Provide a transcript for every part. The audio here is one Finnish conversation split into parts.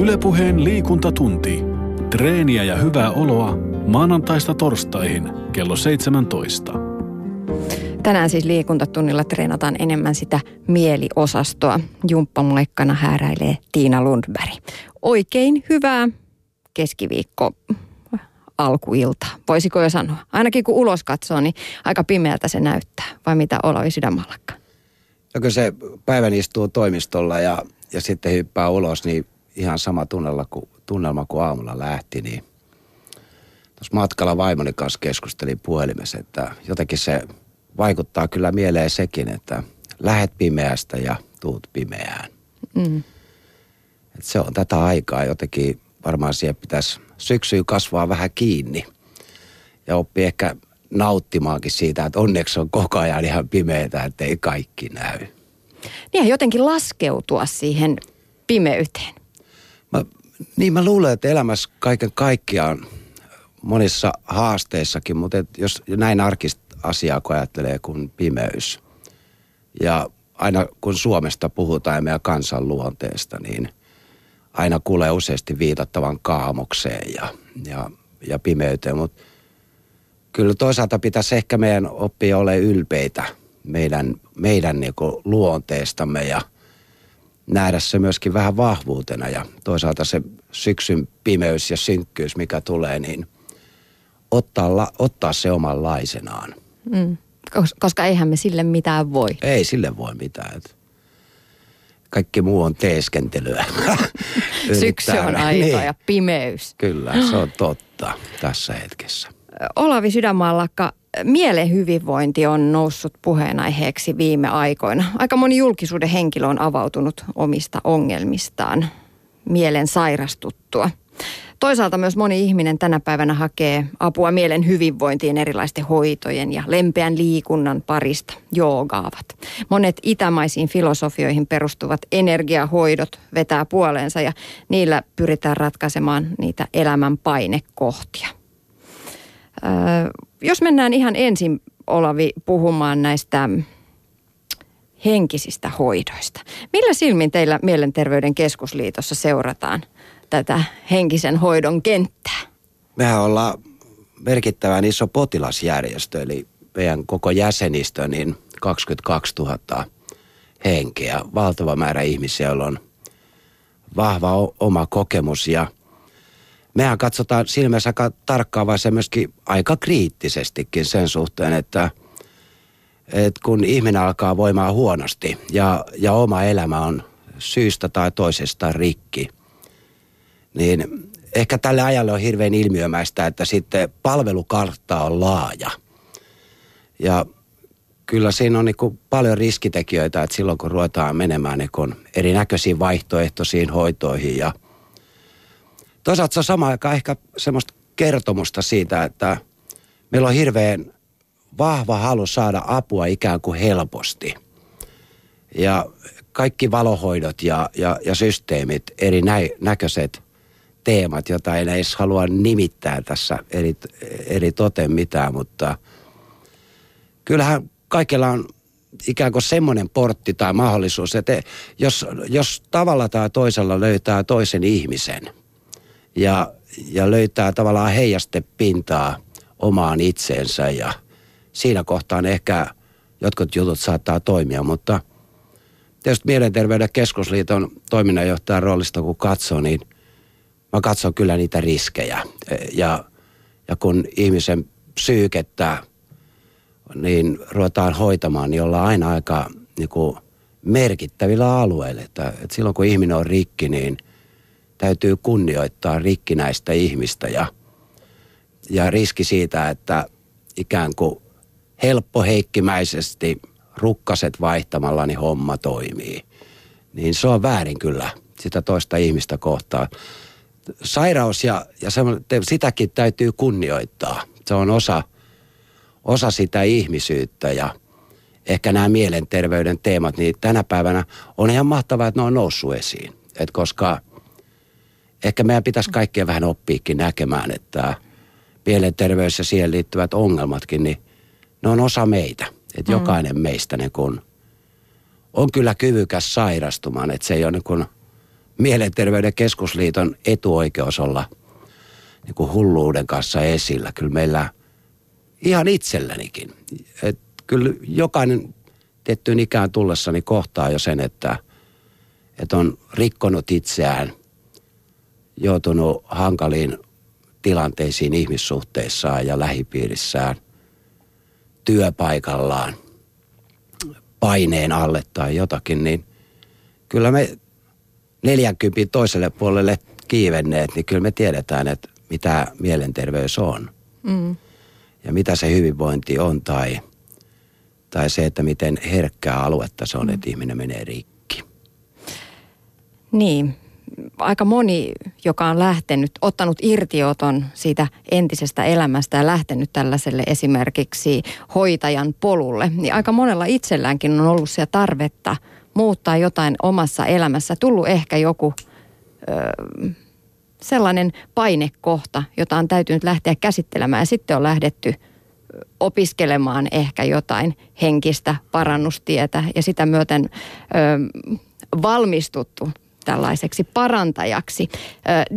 Ylepuheen liikuntatunti. Treeniä ja hyvää oloa maanantaista torstaihin kello 17. Tänään siis liikuntatunnilla treenataan enemmän sitä mieliosastoa. Jumppamoikkana hääräilee Tiina Lundberg. Oikein hyvää keskiviikko alkuilta, voisiko jo sanoa. Ainakin kun ulos katsoo, niin aika pimeältä se näyttää. Vai mitä Olavi Sydänmallakka? No kun se päivän istuu toimistolla ja, ja sitten hyppää ulos, niin ihan sama tunnelma kuin, tunnelma kuin aamulla lähti, niin tuossa matkalla vaimoni kanssa keskustelin puhelimessa, että jotenkin se vaikuttaa kyllä mieleen sekin, että lähet pimeästä ja tuut pimeään. Mm. Et se on tätä aikaa jotenkin, varmaan siihen pitäisi syksyyn kasvaa vähän kiinni ja oppii ehkä nauttimaankin siitä, että onneksi on koko ajan ihan pimeätä, että ei kaikki näy. Niin ja jotenkin laskeutua siihen pimeyteen. Niin mä luulen, että elämässä kaiken kaikkiaan monissa haasteissakin, mutta et jos näin arkista asiaa kun ajattelee kuin pimeys. Ja aina kun Suomesta puhutaan ja meidän kansan luonteesta, niin aina kuulee useasti viitattavan kaamokseen ja, ja, ja pimeyteen. Mutta kyllä toisaalta pitäisi ehkä meidän oppia ole ylpeitä meidän, meidän niinku luonteestamme ja nähdä se myöskin vähän vahvuutena. Ja toisaalta se syksyn pimeys ja synkkyys, mikä tulee, niin ottaa, ottaa se omanlaisenaan. Mm. Koska eihän me sille mitään voi. Ei sille voi mitään. Kaikki muu on teeskentelyä. Syksy on aika niin. ja pimeys. Kyllä, se on totta tässä hetkessä. Olavi Sydänmaallakka, mielen hyvinvointi on noussut puheenaiheeksi viime aikoina. Aika moni julkisuuden henkilö on avautunut omista ongelmistaan mielen sairastuttua. Toisaalta myös moni ihminen tänä päivänä hakee apua mielen hyvinvointiin erilaisten hoitojen ja lempeän liikunnan parista, joogaavat. Monet itämaisiin filosofioihin perustuvat energiahoidot vetää puoleensa ja niillä pyritään ratkaisemaan niitä elämän painekohtia. Jos mennään ihan ensin Olavi puhumaan näistä henkisistä hoidoista. Millä silmin teillä Mielenterveyden keskusliitossa seurataan – tätä henkisen hoidon kenttää? Mehän ollaan merkittävän iso potilasjärjestö, eli meidän koko jäsenistö, niin 22 000 henkeä, valtava määrä ihmisiä, joilla on vahva oma kokemus ja mehän katsotaan silmässä aika tarkkaavaisen myöskin aika kriittisestikin sen suhteen, että, että kun ihminen alkaa voimaa huonosti ja, ja oma elämä on syystä tai toisesta rikki – niin ehkä tälle ajalle on hirveän ilmiömäistä, että sitten palvelukartta on laaja. Ja kyllä siinä on niin paljon riskitekijöitä, että silloin kun ruvetaan menemään niin erinäköisiin vaihtoehtoisiin hoitoihin ja toisaalta se on sama aika ehkä semmoista kertomusta siitä, että meillä on hirveän vahva halu saada apua ikään kuin helposti. Ja kaikki valohoidot ja, ja, ja systeemit, eri nä- näköiset – teemat, joita en edes halua nimittää tässä eri, eri toten mitään, mutta kyllähän kaikilla on ikään kuin semmoinen portti tai mahdollisuus, että jos, jos tavalla tai toisella löytää toisen ihmisen ja, ja löytää tavallaan heijastepintaa omaan itseensä ja siinä kohtaan ehkä jotkut jutut saattaa toimia, mutta tietysti Mielenterveyden keskusliiton toiminnanjohtajan roolista kun katsoo, niin – mä katson kyllä niitä riskejä. Ja, ja kun ihmisen psyykettä niin ruvetaan hoitamaan, niin ollaan aina aika niin kuin merkittävillä alueilla. Että, että silloin kun ihminen on rikki, niin täytyy kunnioittaa rikkinäistä ihmistä ja, ja riski siitä, että ikään kuin helppoheikkimäisesti rukkaset vaihtamalla niin homma toimii. Niin se on väärin kyllä sitä toista ihmistä kohtaan sairaus ja, ja sitäkin täytyy kunnioittaa. Se on osa, osa sitä ihmisyyttä ja ehkä nämä mielenterveyden teemat, niin tänä päivänä on ihan mahtavaa, että ne on noussut esiin. Et koska ehkä meidän pitäisi kaikkien vähän oppiikin näkemään, että mielenterveys ja siihen liittyvät ongelmatkin, niin ne on osa meitä. Että mm. jokainen meistä niin kun on kyllä kyvykäs sairastumaan, että se ei ole niin kun Mielenterveyden keskusliiton etuoikeus olla niin kuin hulluuden kanssa esillä. Kyllä meillä ihan itsellänikin. Et kyllä jokainen tiettyyn ikään tullessani kohtaa jo sen, että, että on rikkonut itseään, joutunut hankaliin tilanteisiin ihmissuhteissaan ja lähipiirissään, työpaikallaan, paineen alle tai jotakin, niin kyllä me 40 toiselle puolelle kiivenneet, niin kyllä me tiedetään, että mitä mielenterveys on. Mm. Ja mitä se hyvinvointi on tai, tai se, että miten herkkää aluetta se on, mm. että ihminen menee rikki. Niin, aika moni, joka on lähtenyt, ottanut irtioton siitä entisestä elämästä ja lähtenyt tällaiselle esimerkiksi hoitajan polulle, niin aika monella itselläänkin on ollut se tarvetta muuttaa jotain omassa elämässä. Tullut ehkä joku ö, sellainen painekohta, jota on täytynyt lähteä käsittelemään ja sitten on lähdetty opiskelemaan ehkä jotain henkistä parannustietä ja sitä myöten ö, valmistuttu tällaiseksi parantajaksi.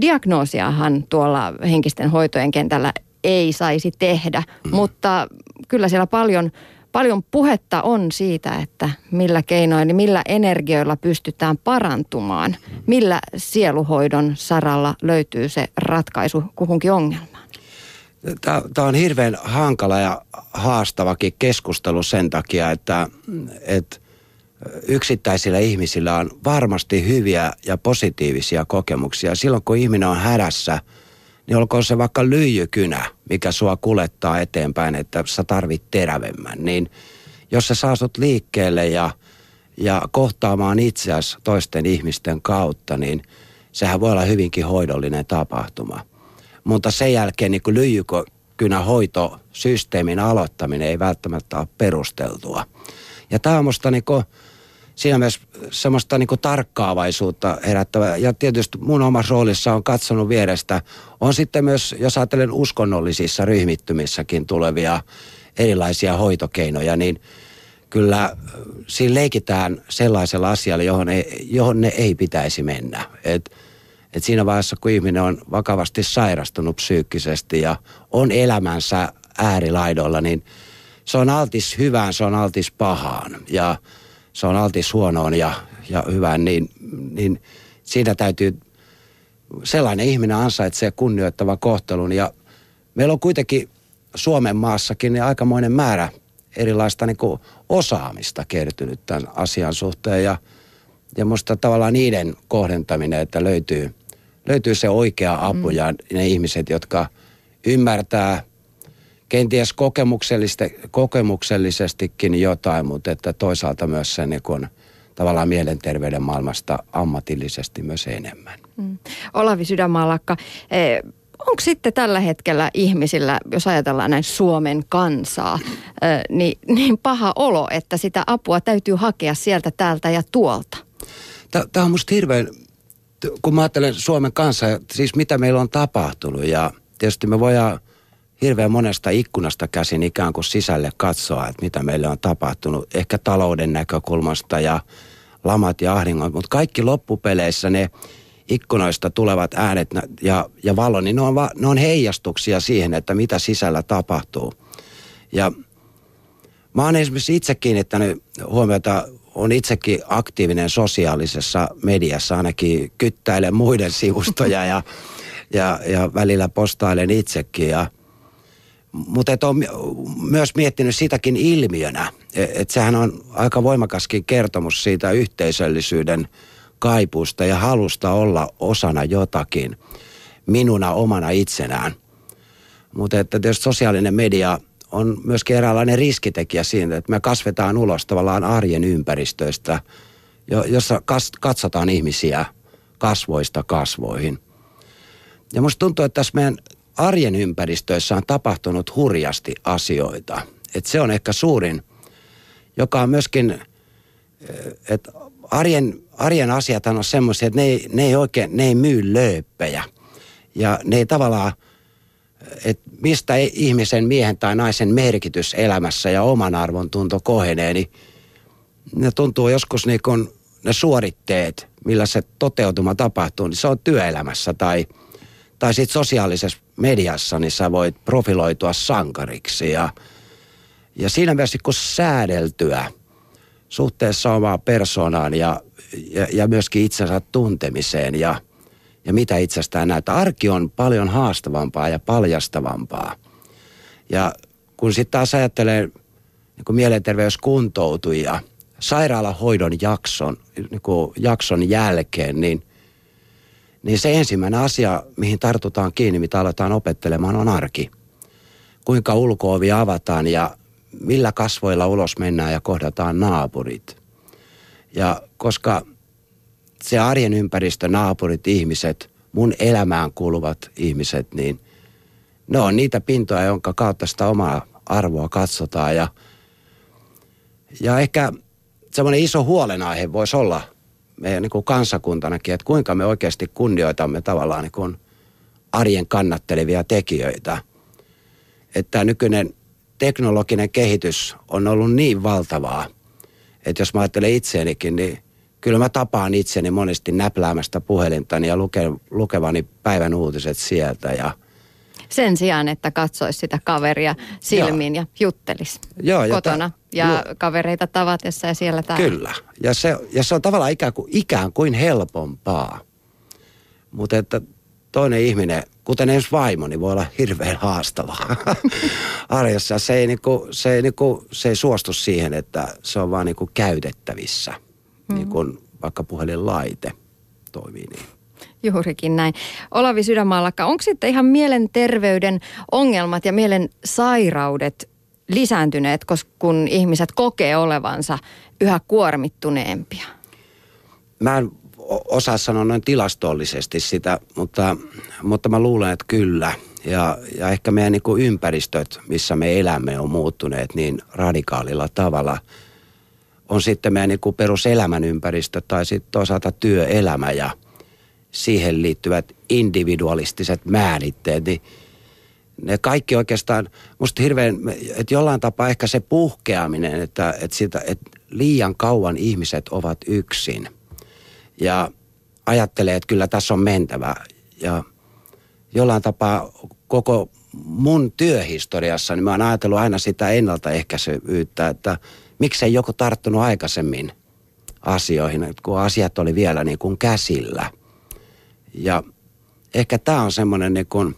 Diagnoosiahan tuolla henkisten hoitojen kentällä ei saisi tehdä, mm. mutta kyllä siellä paljon, paljon puhetta on siitä, että millä keinoin ja millä energioilla pystytään parantumaan. Millä sieluhoidon saralla löytyy se ratkaisu kuhunkin ongelmaan? Tämä on hirveän hankala ja haastavakin keskustelu sen takia, että, että yksittäisillä ihmisillä on varmasti hyviä ja positiivisia kokemuksia. Silloin kun ihminen on hädässä, niin olkoon se vaikka lyijykynä, mikä sua kulettaa eteenpäin, että sä tarvit terävemmän. Niin jos sä saasut liikkeelle ja, ja kohtaamaan itseäsi toisten ihmisten kautta, niin sehän voi olla hyvinkin hoidollinen tapahtuma. Mutta sen jälkeen niin kuin lyijykynä hoitosysteemin aloittaminen ei välttämättä ole perusteltua. Ja tämä on musta niin siinä myös semmoista niin tarkkaavaisuutta herättävää. Ja tietysti mun omassa roolissa on katsonut vierestä. On sitten myös, jos ajattelen uskonnollisissa ryhmittymissäkin tulevia erilaisia hoitokeinoja, niin kyllä siinä leikitään sellaisella asialla, johon, ei, johon ne ei pitäisi mennä. Et, et siinä vaiheessa, kun ihminen on vakavasti sairastunut psyykkisesti ja on elämänsä äärilaidoilla, niin se on altis hyvään, se on altis pahaan. Ja se on altis huonoon ja, ja hyvään, niin, niin siinä täytyy, sellainen ihminen ansaitsee kunnioittavan kohtelun ja meillä on kuitenkin Suomen maassakin niin aikamoinen määrä erilaista niin kuin osaamista kertynyt tämän asian suhteen ja, ja musta tavallaan niiden kohdentaminen, että löytyy, löytyy se oikea apu mm. ja ne ihmiset, jotka ymmärtää – kenties kokemuksellisestikin jotain, mutta että toisaalta myös se niin kuin, tavallaan mielenterveyden maailmasta ammatillisesti myös enemmän. Mm. Olavi Sydänmaalakka, eh, onko sitten tällä hetkellä ihmisillä, jos ajatellaan näin Suomen kansaa, eh, niin, niin paha olo, että sitä apua täytyy hakea sieltä, täältä ja tuolta? Tämä on musta hirveän, kun mä ajattelen Suomen kansaa, siis mitä meillä on tapahtunut ja tietysti me voidaan hirveän monesta ikkunasta käsin ikään kuin sisälle katsoa, että mitä meille on tapahtunut. Ehkä talouden näkökulmasta ja lamat ja ahdingot, mutta kaikki loppupeleissä ne ikkunoista tulevat äänet ja, ja valo, niin ne on, va, ne on heijastuksia siihen, että mitä sisällä tapahtuu. Ja mä oon esimerkiksi itse kiinnittänyt huomiota, on itsekin aktiivinen sosiaalisessa mediassa, ainakin kyttäilen muiden sivustoja ja, ja, ja välillä postailen itsekin ja – mutta on myös miettinyt sitäkin ilmiönä, että sehän on aika voimakaskin kertomus siitä yhteisöllisyyden kaipuusta ja halusta olla osana jotakin minuna omana itsenään. Mutta että tietysti sosiaalinen media on myöskin eräänlainen riskitekijä siinä, että me kasvetaan ulos tavallaan arjen ympäristöistä, jossa katsotaan ihmisiä kasvoista kasvoihin. Ja musta tuntuu, että tässä meidän arjen ympäristöissä on tapahtunut hurjasti asioita. Et se on ehkä suurin, joka on myöskin, eh, että arjen, arjen asiat on semmoisia, että ne ei, ne ei oikein, ne ei myy lööppejä. Ja ne ei tavallaan, että mistä ihmisen, miehen tai naisen merkitys elämässä ja oman arvon tunto kohenee, niin ne tuntuu joskus niin kuin ne suoritteet, millä se toteutuma tapahtuu, niin se on työelämässä tai, tai sitten sosiaalisessa mediassa, niin sä voit profiloitua sankariksi ja, ja siinä myös kun säädeltyä suhteessa omaan persoonaan ja, ja, ja myöskin itsensä tuntemiseen ja, ja mitä itsestään näyttää. Arki on paljon haastavampaa ja paljastavampaa. Ja kun sitten taas ajattelee niin kuin mielenterveyskuntoutujia sairaalahoidon jakson, niin kuin jakson jälkeen, niin, niin se ensimmäinen asia, mihin tartutaan kiinni, mitä aletaan opettelemaan, on arki. Kuinka ulkoovi avataan ja millä kasvoilla ulos mennään ja kohdataan naapurit. Ja koska se arjen ympäristö, naapurit, ihmiset, mun elämään kuuluvat ihmiset, niin ne on niitä pintoja, jonka kautta sitä omaa arvoa katsotaan. Ja, ja ehkä semmoinen iso huolenaihe voisi olla meidän niin kuin kansakuntanakin, että kuinka me oikeasti kunnioitamme tavallaan niin kuin arjen kannattelevia tekijöitä. Että nykyinen teknologinen kehitys on ollut niin valtavaa, että jos mä ajattelen itseänikin, niin kyllä mä tapaan itseni monesti näpläämästä puhelintani ja luke, lukevani päivän uutiset sieltä ja – sen sijaan, että katsoisi sitä kaveria silmiin Joo. ja juttelisi Joo, ja kotona ta- ja no, kavereita tavatessa ja siellä täällä. Kyllä, ja se, ja se on tavallaan ikään kuin, ikään kuin helpompaa. Mutta että toinen ihminen, kuten edes vaimo, niin voi olla hirveän haastavaa arjessa. Se ei, niinku, se, ei niinku, se ei suostu siihen, että se on vaan niinku käytettävissä, mm-hmm. niin kuin vaikka puhelinlaite toimii niin. Juurikin näin. Olavi Sydänmaallakka, onko sitten ihan mielenterveyden ongelmat ja mielen sairaudet lisääntyneet, koska kun ihmiset kokee olevansa yhä kuormittuneempia? Mä en osaa sanoa noin tilastollisesti sitä, mutta, mutta mä luulen, että kyllä. Ja, ja ehkä meidän niin kuin ympäristöt, missä me elämme, on muuttuneet niin radikaalilla tavalla. On sitten meidän niin kuin peruselämän ympäristö tai sitten toisaalta työelämä ja – siihen liittyvät individualistiset määritteet, niin ne kaikki oikeastaan, musta hirveän, että jollain tapaa ehkä se puhkeaminen, että, että, sitä, että liian kauan ihmiset ovat yksin. Ja ajattelee, että kyllä tässä on mentävä. Ja jollain tapaa koko mun työhistoriassa, niin mä oon ajatellut aina sitä ennaltaehkäisyyttä, että miksei joku tarttunut aikaisemmin asioihin, kun asiat oli vielä niin kuin käsillä – ja ehkä tämä on semmoinen niin kuin,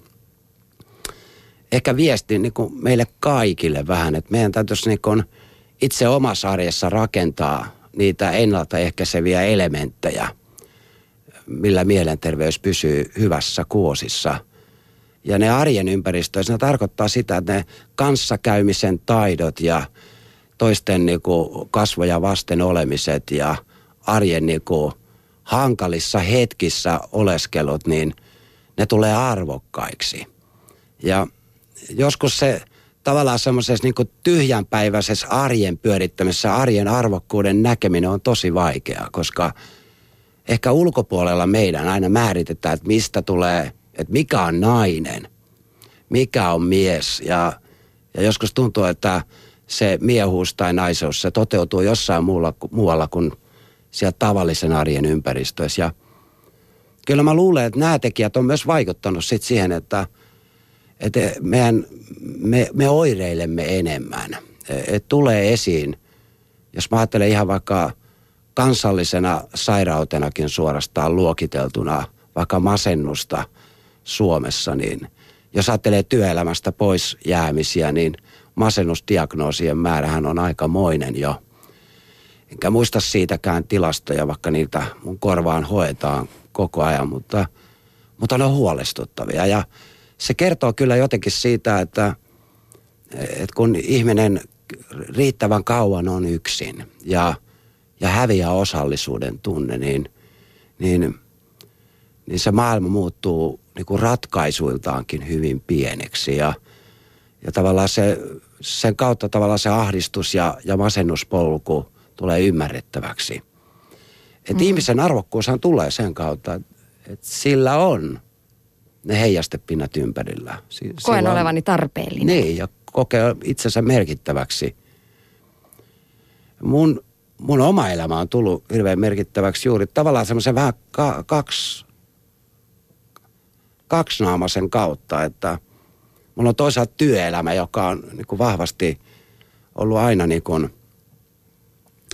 ehkä viesti niin kuin meille kaikille vähän, että meidän täytyisi niin kuin itse omassa arjessa rakentaa niitä ennaltaehkäiseviä elementtejä, millä mielenterveys pysyy hyvässä kuosissa. Ja ne arjen ympäristöissä, ne tarkoittaa sitä, että ne kanssakäymisen taidot ja toisten niin kuin kasvoja vasten olemiset ja arjen niin kuin hankalissa hetkissä oleskelut, niin ne tulee arvokkaiksi. Ja joskus se tavallaan semmoisessa niin tyhjänpäiväisessä arjen pyörittämisessä arjen arvokkuuden näkeminen on tosi vaikeaa, koska ehkä ulkopuolella meidän aina määritetään, että mistä tulee, että mikä on nainen, mikä on mies ja, ja joskus tuntuu, että se miehuus tai naiseus, se toteutuu jossain muualla, muualla kuin siellä tavallisen arjen ympäristössä. Ja kyllä mä luulen, että nämä tekijät on myös vaikuttanut sit siihen, että, että meidän, me, me oireilemme enemmän. Et tulee esiin, jos mä ajattelen ihan vaikka kansallisena sairautenakin suorastaan luokiteltuna, vaikka masennusta Suomessa, niin jos ajattelee työelämästä pois jäämisiä, niin masennusdiagnoosien määrähän on aikamoinen jo – Enkä muista siitäkään tilastoja, vaikka niitä mun korvaan hoetaan koko ajan, mutta, mutta ne on huolestuttavia. Ja se kertoo kyllä jotenkin siitä, että, että kun ihminen riittävän kauan on yksin ja, ja häviää osallisuuden tunne, niin, niin, niin se maailma muuttuu niin kuin ratkaisuiltaankin hyvin pieneksi. Ja, ja tavallaan se, sen kautta tavallaan se ahdistus ja, ja masennuspolku – tulee ymmärrettäväksi. Että mm. ihmisen arvokkuushan tulee sen kautta, että sillä on ne heijastepinnat ympärillä. Koen on, olevani tarpeellinen. Niin, ja kokee itsensä merkittäväksi. Mun mun oma elämä on tullut hirveän merkittäväksi juuri tavallaan semmoisen vähän ka- kaksi, kaksinaamaisen kautta, että mulla on toisaalta työelämä, joka on niin kuin vahvasti ollut aina niin kuin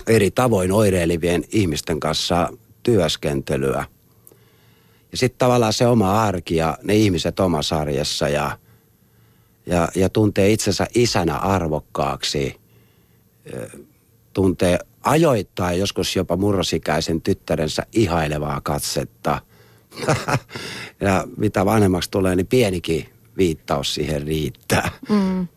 eri tavoin oireilivien ihmisten kanssa työskentelyä. Ja sitten tavallaan se oma arki ja ne ihmiset omassa arjessa ja, ja, ja tuntee itsensä isänä arvokkaaksi, tuntee ajoittaa joskus jopa murrosikäisen tyttärensä ihailevaa katsetta. ja mitä vanhemmaksi tulee, niin pienikin viittaus siihen riittää. Mm.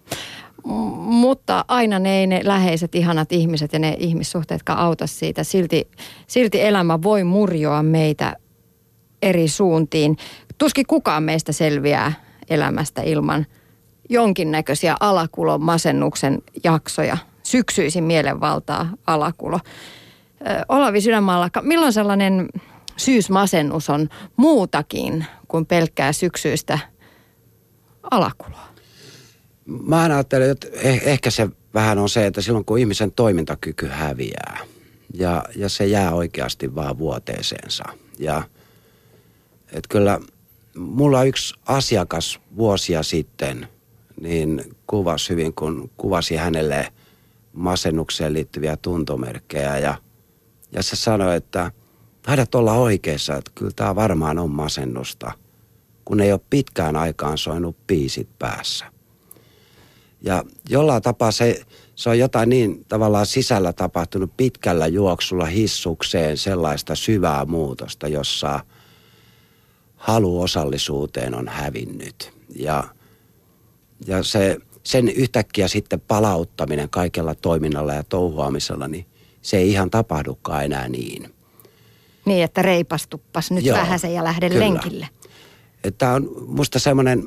Mutta aina ne ne läheiset, ihanat ihmiset ja ne ihmissuhteet, jotka auta siitä. Silti, silti elämä voi murjoa meitä eri suuntiin. Tuskin kukaan meistä selviää elämästä ilman jonkinnäköisiä alakulon masennuksen jaksoja. Syksyisin mielenvaltaa alakulo. Olavi Sydänmaalla, milloin sellainen syysmasennus on muutakin kuin pelkkää syksyistä alakuloa? Mä ajattelen, että eh, ehkä se vähän on se, että silloin kun ihmisen toimintakyky häviää ja, ja se jää oikeasti vaan vuoteeseensa. Ja että kyllä mulla yksi asiakas vuosia sitten niin kuvasi hyvin, kun kuvasi hänelle masennukseen liittyviä tuntomerkkejä ja, ja se sanoi, että taidat olla oikeassa, että kyllä tämä varmaan on masennusta, kun ei ole pitkään aikaan soinut piisit päässä. Ja jollain tapaa se, se on jotain niin tavallaan sisällä tapahtunut pitkällä juoksulla hissukseen sellaista syvää muutosta, jossa halu osallisuuteen on hävinnyt. Ja, ja se, sen yhtäkkiä sitten palauttaminen kaikella toiminnalla ja touhuamisella, niin se ei ihan tapahdukaan enää niin. Niin, että reipastuppas nyt vähän se ja lähde kyllä. lenkille. Tämä on musta semmoinen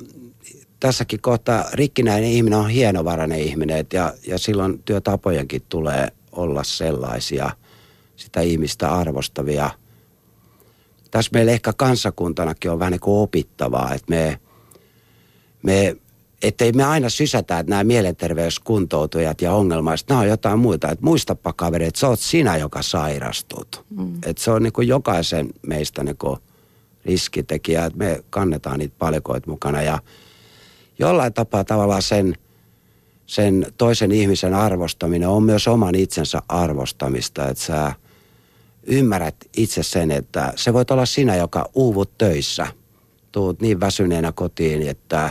tässäkin kohtaa rikkinäinen ihminen on hienovarainen ihminen ja, ja silloin työtapojenkin tulee olla sellaisia, sitä ihmistä arvostavia. Tässä meillä ehkä kansakuntanakin on vähän niin kuin opittavaa, että me, me ettei me aina sysätä, että nämä mielenterveyskuntoutujat ja ongelmaiset, nämä on jotain muita. Että muistapa kaveri, että sä oot sinä, joka sairastut. Mm. Että se on niin kuin jokaisen meistä niin kuin riskitekijä, että me kannetaan niitä palikoita mukana ja – jollain tapaa tavallaan sen, sen toisen ihmisen arvostaminen on myös oman itsensä arvostamista, että sä ymmärrät itse sen, että se voit olla sinä, joka uuvut töissä. Tuut niin väsyneenä kotiin, että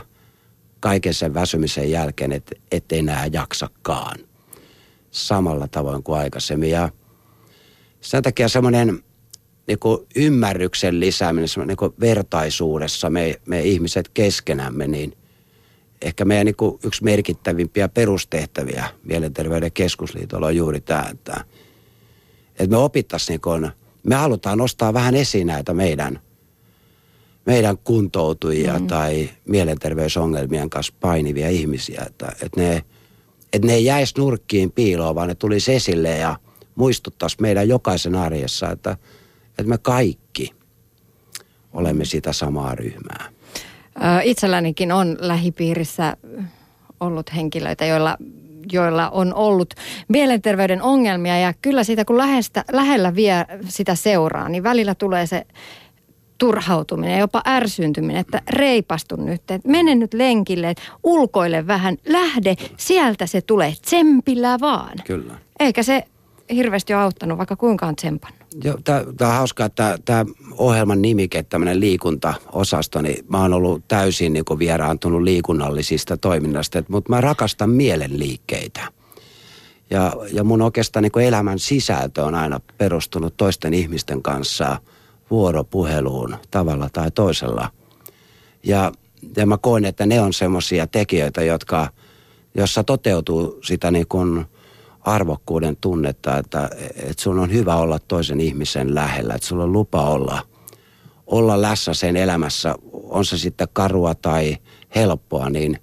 kaiken sen väsymisen jälkeen et, et enää jaksakaan. Samalla tavoin kuin aikaisemmin. Ja sen takia semmoinen niin ymmärryksen lisääminen niin vertaisuudessa me, me ihmiset keskenämme, niin – ehkä meidän niin yksi merkittävimpiä perustehtäviä Mielenterveyden keskusliitolla on juuri tämä, että, että me opittaisiin, niin kuin, me halutaan nostaa vähän esiin näitä meidän, meidän kuntoutujia mm. tai mielenterveysongelmien kanssa painivia ihmisiä, että, että, ne, että ne ei jäisi nurkkiin piiloon, vaan ne tulisi esille ja muistuttaisi meidän jokaisen arjessa, että, että me kaikki olemme sitä samaa ryhmää. Itsellänikin on lähipiirissä ollut henkilöitä, joilla joilla on ollut mielenterveyden ongelmia ja kyllä siitä kun lähestä, lähellä vie sitä seuraa, niin välillä tulee se turhautuminen ja jopa ärsyntyminen, että reipastu nyt, että mene nyt lenkille, että ulkoile vähän, lähde, sieltä se tulee, tsempillä vaan. Kyllä. Eikä se hirveästi ole auttanut, vaikka kuinka on tsempannut. Tämä on hauskaa, että tämä ohjelman nimike, tämmöinen liikuntaosasto, niin mä oon ollut täysin niin kuin vieraantunut liikunnallisista toiminnasta, mutta mä rakastan mielenliikkeitä. Ja, ja mun oikeastaan niin elämän sisältö on aina perustunut toisten ihmisten kanssa vuoropuheluun tavalla tai toisella. Ja, ja mä koen, että ne on semmoisia tekijöitä, jotka, jossa toteutuu sitä niin kuin – arvokkuuden tunnetta, että, että sun on hyvä olla toisen ihmisen lähellä, että sulla on lupa olla, olla läsnä sen elämässä, on se sitten karua tai helppoa, niin,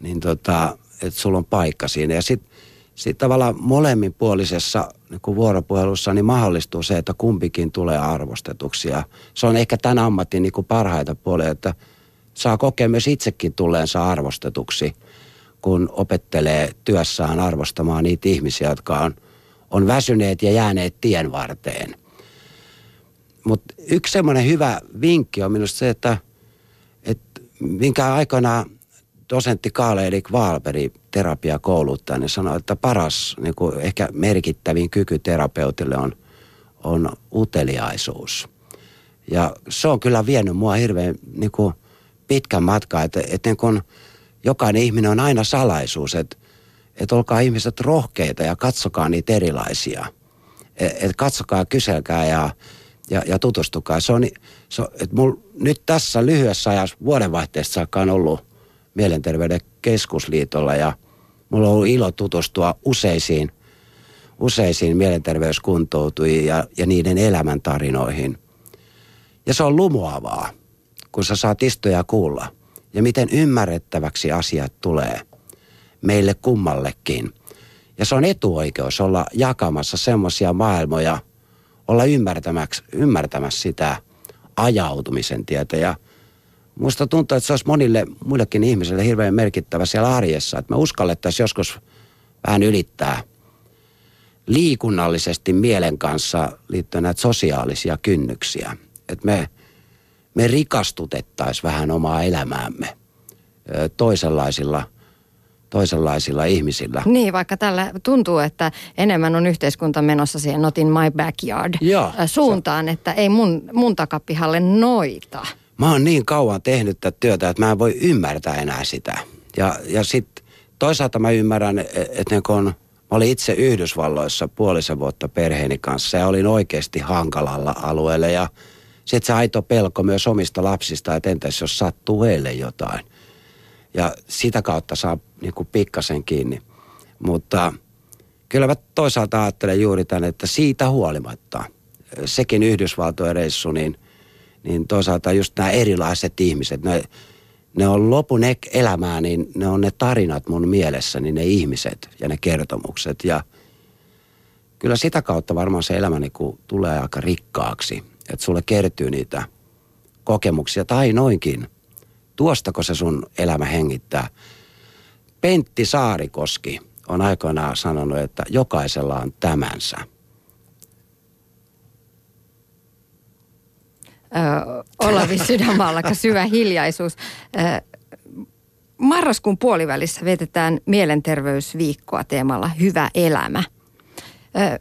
niin tota, että sulla on paikka siinä. Ja sitten sit tavallaan molemminpuolisessa niin vuoropuhelussa niin mahdollistuu se, että kumpikin tulee arvostetuksi. Ja se on ehkä tämän ammatin niin parhaita puolia, että saa kokea myös itsekin tulleensa arvostetuksi – kun opettelee työssään arvostamaan niitä ihmisiä, jotka on on väsyneet ja jääneet tien varteen. Mutta yksi semmoinen hyvä vinkki on minusta se, että, että minkä aikana dosentti Kaale-Erik Valperi terapiakouluttaja, niin sanoi, että paras, niin kuin ehkä merkittävin kyky terapeutille on, on uteliaisuus. Ja se on kyllä vienyt mua hirveän niin kuin pitkän matkaa, että, että niin kuin jokainen ihminen on aina salaisuus, että, että olkaa ihmiset rohkeita ja katsokaa niitä erilaisia. Että katsokaa, kyselkää ja, ja, ja tutustukaa. Se on, se että mul, nyt tässä lyhyessä ajassa vuodenvaihteesta saakka on ollut Mielenterveyden keskusliitolla ja mulla on ollut ilo tutustua useisiin, useisiin mielenterveyskuntoutujiin ja, ja niiden elämäntarinoihin. Ja se on lumoavaa, kun sä saat istua ja kuulla. Ja miten ymmärrettäväksi asiat tulee meille kummallekin. Ja se on etuoikeus olla jakamassa semmoisia maailmoja, olla ymmärtämässä sitä ajautumisen tietä. Ja Musta tuntuu, että se olisi monille muillekin ihmisille hirveän merkittävä siellä arjessa, että me uskallettaisiin joskus vähän ylittää liikunnallisesti mielen kanssa liittyen näitä sosiaalisia kynnyksiä. Että me, me rikastutettaisiin vähän omaa elämäämme toisenlaisilla – toisenlaisilla ihmisillä. Niin, vaikka tällä tuntuu, että enemmän on yhteiskunta menossa siihen not in my backyard Joo, suuntaan, se... että ei mun, mun takapihalle noita mä oon niin kauan tehnyt tätä työtä, että mä en voi ymmärtää enää sitä. Ja, ja sitten toisaalta mä ymmärrän, että et niin kun mä olin itse Yhdysvalloissa puolisen vuotta perheeni kanssa ja olin oikeasti hankalalla alueella ja sitten se aito pelko myös omista lapsista, että entäs jos sattuu heille jotain. Ja sitä kautta saa niin kuin pikkasen kiinni. Mutta kyllä mä toisaalta ajattelen juuri tämän, että siitä huolimatta, sekin Yhdysvaltojen reissu, niin – niin toisaalta just nämä erilaiset ihmiset, ne, ne on lopun elämää, niin ne on ne tarinat mun mielessäni, ne ihmiset ja ne kertomukset. Ja kyllä sitä kautta varmaan se elämä niin tulee aika rikkaaksi, että sulle kertyy niitä kokemuksia tai noinkin. Tuostako se sun elämä hengittää? Pentti Saarikoski on aikoinaan sanonut, että jokaisella on tämänsä – Olavi Sydänmaalla syvä hiljaisuus. Marraskuun puolivälissä vietetään mielenterveysviikkoa teemalla Hyvä elämä.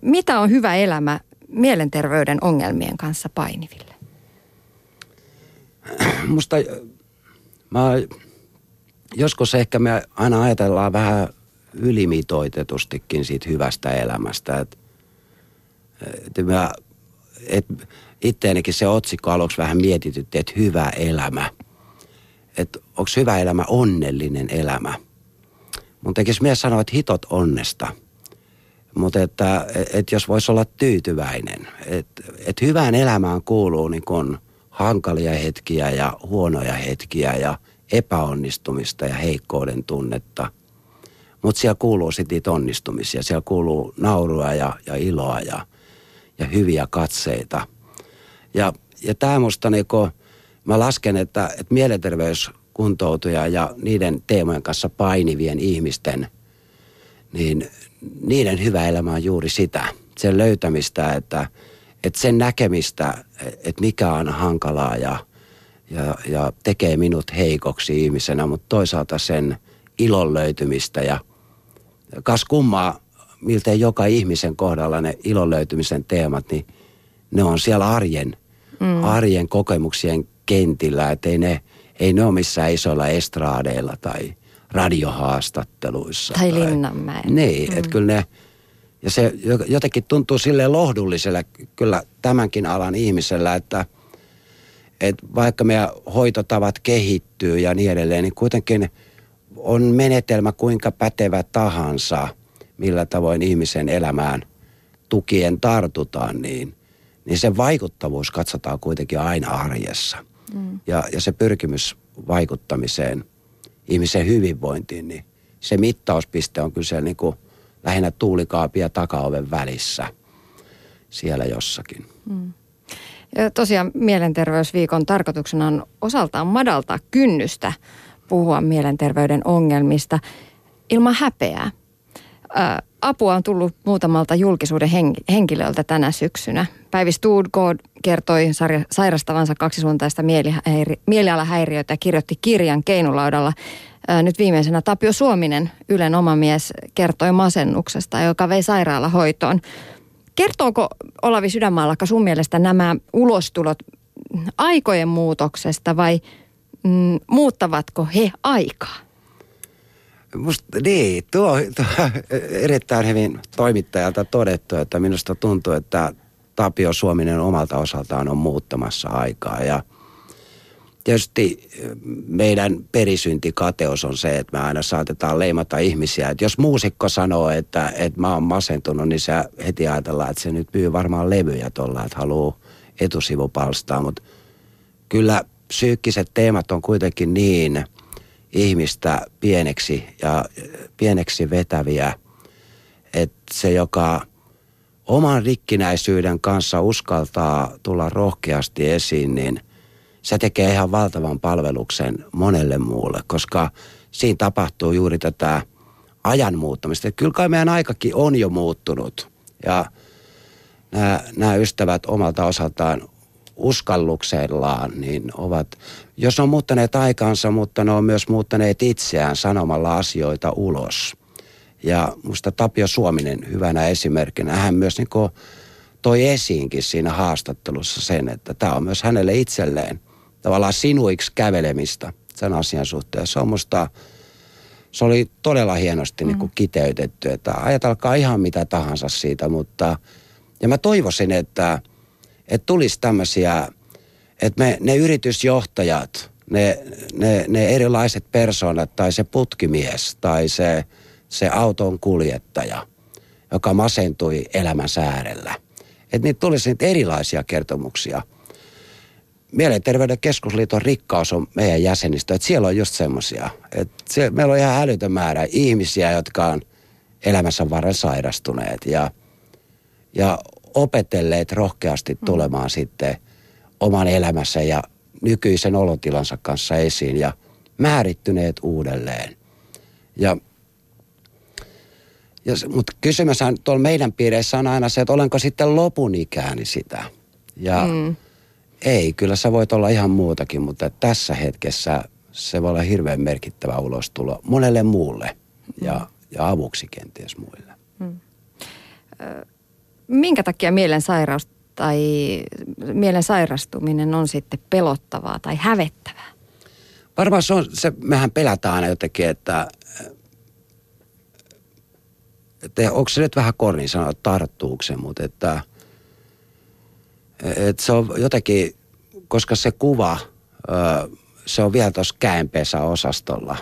Mitä on hyvä elämä mielenterveyden ongelmien kanssa painiville? Musta mä, joskus ehkä me aina ajatellaan vähän ylimitoitetustikin siitä hyvästä elämästä. Että et mä, et, itteenikin se otsikko aluksi vähän mietitytti, että hyvä elämä. Että onko hyvä elämä onnellinen elämä. Mun tekisi mies sanoa, että hitot onnesta. Mutta että, että jos voisi olla tyytyväinen. Että, että hyvään elämään kuuluu niin kun hankalia hetkiä ja huonoja hetkiä ja epäonnistumista ja heikkouden tunnetta. Mutta siellä kuuluu sitten niitä onnistumisia. Siellä kuuluu naurua ja, ja iloa ja, ja hyviä katseita – ja, ja tämä musta niinku, mä lasken, että, että mielenterveyskuntoutuja ja niiden teemojen kanssa painivien ihmisten, niin niiden hyvä elämä on juuri sitä. Sen löytämistä, että, että sen näkemistä, että mikä on hankalaa ja, ja, ja tekee minut heikoksi ihmisenä, mutta toisaalta sen ilon löytymistä ja kas kummaa, miltei joka ihmisen kohdalla ne ilon löytymisen teemat, niin ne on siellä arjen mm. arjen kokemuksien kentillä, että ei ne, ei ne ole missään isoilla estraadeilla tai radiohaastatteluissa. Tai, tai Linnanmäen. Niin, mm. että kyllä ne, ja se jotenkin tuntuu sille lohdulliselle kyllä tämänkin alan ihmisellä, että, että vaikka meidän hoitotavat kehittyy ja niin edelleen, niin kuitenkin on menetelmä kuinka pätevä tahansa, millä tavoin ihmisen elämään tukien tartutaan, niin – niin se vaikuttavuus katsotaan kuitenkin aina arjessa. Mm. Ja, ja se pyrkimys vaikuttamiseen, ihmisen hyvinvointiin, niin se mittauspiste on kyllä niin kuin lähinnä tuulikaapi ja takaoven välissä siellä jossakin. Mm. Ja tosiaan mielenterveysviikon tarkoituksena on osaltaan madaltaa kynnystä puhua mielenterveyden ongelmista ilman häpeää. Apua on tullut muutamalta julkisuuden henkilöltä tänä syksynä. Päivi Studgård kertoi sairastavansa kaksisuuntaista mielialahäiriötä ja kirjoitti kirjan keinulaudalla. Nyt viimeisenä Tapio Suominen, Ylen oma mies, kertoi masennuksesta, joka vei sairaalahoitoon. Kertooko Olavi Sydänmaallakka sun mielestä nämä ulostulot aikojen muutoksesta vai mm, muuttavatko he aikaa? Musta, niin, tuo, tuo erittäin hyvin toimittajalta todettu, että minusta tuntuu, että Tapio Suominen omalta osaltaan on muuttamassa aikaa ja tietysti meidän perisyntikateus on se, että me aina saatetaan leimata ihmisiä. Että jos muusikko sanoo, että, että mä oon masentunut, niin se heti ajatellaan, että se nyt myy varmaan levyjä tuolla, että haluaa etusivupalstaa. Mutta kyllä psyykkiset teemat on kuitenkin niin – ihmistä pieneksi ja pieneksi vetäviä, että se, joka oman rikkinäisyyden kanssa uskaltaa tulla rohkeasti esiin, niin se tekee ihan valtavan palveluksen monelle muulle, koska siinä tapahtuu juuri tätä ajan muuttamista. Kyllä kai meidän aikakin on jo muuttunut ja nämä, nämä ystävät omalta osaltaan uskalluksellaan, niin ovat, jos on muuttaneet aikansa, mutta ne on myös muuttaneet itseään sanomalla asioita ulos. Ja musta Tapio Suominen hyvänä esimerkkinä, hän myös niin toi esiinkin siinä haastattelussa sen, että tämä on myös hänelle itselleen tavallaan sinuiksi kävelemistä sen asian suhteen. Se on musta, se oli todella hienosti mm. niin kuin kiteytetty, että ajatelkaa ihan mitä tahansa siitä, mutta ja mä toivoisin, että – että tulisi tämmöisiä, että me, ne yritysjohtajat, ne, ne, ne erilaiset persoonat tai se putkimies tai se, se auton kuljettaja, joka masentui elämänsä äärellä. Että niitä tulisi niitä erilaisia kertomuksia. Mielenterveyden keskusliiton rikkaus on meidän jäsenistä, että siellä on just semmoisia. Meillä on ihan älytön määrä ihmisiä, jotka on elämässä varren sairastuneet ja, ja opetelleet rohkeasti mm. tulemaan mm. sitten oman elämässä ja nykyisen olotilansa kanssa esiin ja määrittyneet uudelleen. Ja, ja, mutta kysymys tuolla meidän piireissä on aina se, että olenko sitten lopun ikääni sitä. Ja mm. ei, kyllä sä voit olla ihan muutakin, mutta tässä hetkessä se voi olla hirveän merkittävä ulostulo monelle muulle ja, mm. ja avuksi kenties muille. Mm minkä takia mielensairaus tai mielen sairastuminen on sitten pelottavaa tai hävettävää? Varmaan se on, se, mehän pelätään aina jotenkin, että, että onko se nyt vähän korni sanoa tarttuuko se, mutta että, että se on jotenkin, koska se kuva, se on vielä tuossa käänpeessä osastolla,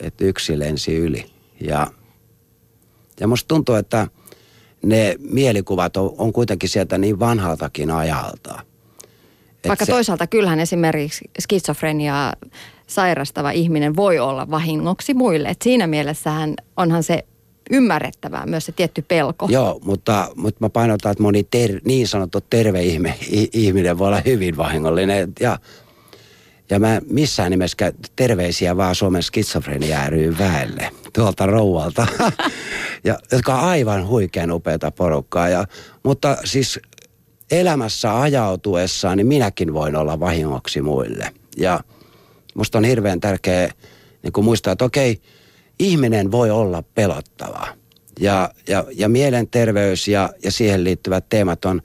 että yksi lensi yli. Ja, ja musta tuntuu, että – ne mielikuvat on, on kuitenkin sieltä niin vanhaltakin ajalta. Vaikka se, toisaalta kyllähän esimerkiksi skitsofreniaa sairastava ihminen voi olla vahingoksi muille. Et siinä mielessähän onhan se ymmärrettävää myös se tietty pelko. Joo, mutta, mutta mä painotan, että moni ter, niin sanottu terve ihme, ihminen voi olla hyvin vahingollinen. Ja, ja mä missään nimessä terveisiä vaan Suomen skitsofrenia ry väelle tuolta rouvalta. ja, jotka on aivan huikean upeata porukkaa. Ja, mutta siis elämässä ajautuessaan, niin minäkin voin olla vahingoksi muille. Ja musta on hirveän tärkeää niin kuin muistaa, että okei, ihminen voi olla pelottava. Ja, ja, ja mielenterveys ja, ja siihen liittyvät teemat on,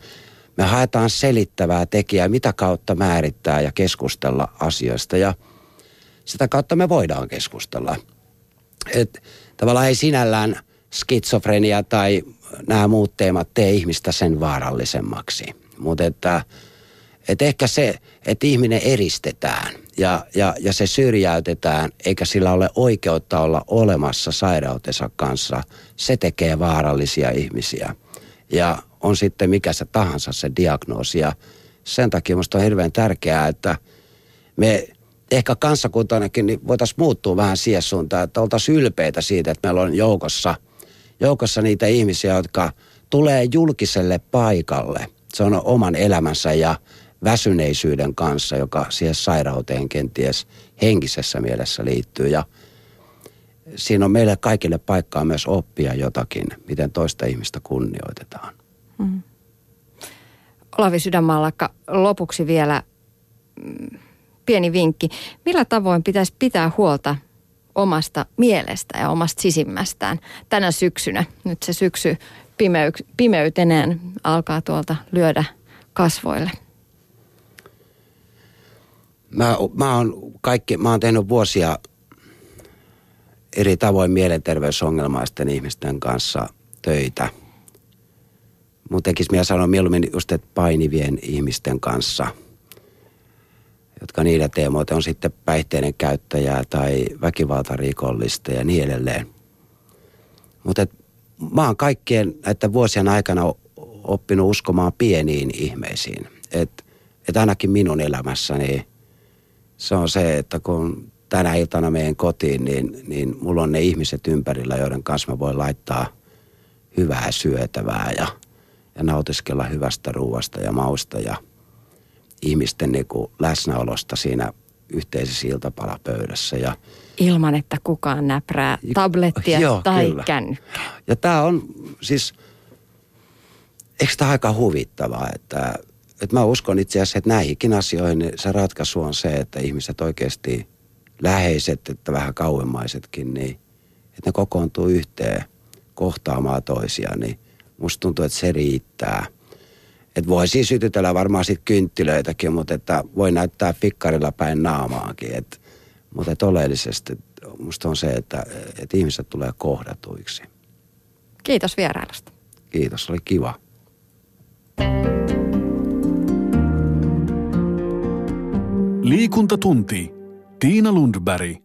me haetaan selittävää tekijää, mitä kautta määrittää ja keskustella asioista. Ja sitä kautta me voidaan keskustella. Et tavallaan ei sinällään skitsofrenia tai nämä muut teemat tee ihmistä sen vaarallisemmaksi. Mutta että, että ehkä se, että ihminen eristetään ja, ja, ja se syrjäytetään, eikä sillä ole oikeutta olla olemassa sairautensa kanssa, se tekee vaarallisia ihmisiä. Ja on sitten mikä se tahansa se diagnoosi. Ja sen takia minusta on hirveän tärkeää, että me ehkä kansakuntanakin niin voitaisiin muuttua vähän siihen suuntaan, että oltaisiin ylpeitä siitä, että meillä on joukossa, joukossa niitä ihmisiä, jotka tulee julkiselle paikalle. Se on oman elämänsä ja väsyneisyyden kanssa, joka siihen sairauteen kenties henkisessä mielessä liittyy. Ja siinä on meille kaikille paikkaa myös oppia jotakin, miten toista ihmistä kunnioitetaan. Mm. Olavi Sydänmaallakka, lopuksi vielä mm, pieni vinkki. Millä tavoin pitäisi pitää huolta omasta mielestä ja omasta sisimmästään tänä syksynä? Nyt se syksy pimeyk- pimeytenään alkaa tuolta lyödä kasvoille. Mä, mä, oon kaikki, mä oon tehnyt vuosia eri tavoin mielenterveysongelmaisten ihmisten kanssa töitä. Mun tekisi minä sanoa mieluummin just, että painivien ihmisten kanssa, jotka niitä teemoita on sitten päihteiden käyttäjää tai väkivaltarikollista ja niin edelleen. Mutta mä oon kaikkien näiden vuosien aikana oppinut uskomaan pieniin ihmeisiin. Että et ainakin minun elämässäni se on se, että kun tänä iltana meidän kotiin, niin, niin mulla on ne ihmiset ympärillä, joiden kanssa mä voin laittaa hyvää syötävää ja, ja nautiskella hyvästä ruuasta ja mausta ja ihmisten niin kuin läsnäolosta siinä yhteisessä iltapalapöydässä. Ja, Ilman, että kukaan näprää tablettia joo, tai kyllä. kännykkää. Ja tämä on siis, eikö tämä aika huvittavaa, että, että mä uskon itse asiassa, että näihinkin asioihin se ratkaisu on se, että ihmiset oikeasti – läheiset että vähän kauemmaisetkin, niin että ne kokoontuu yhteen kohtaamaan toisiaan, niin musta tuntuu, että se riittää. Että voi siis sytytellä varmaan sitten kynttilöitäkin, mutta että voi näyttää fikkarilla päin naamaakin. Et, mutta että oleellisesti musta on se, että, että ihmiset tulee kohdatuiksi. Kiitos vierailusta. Kiitos, oli kiva. Liikuntatunti. Tiina Lundberg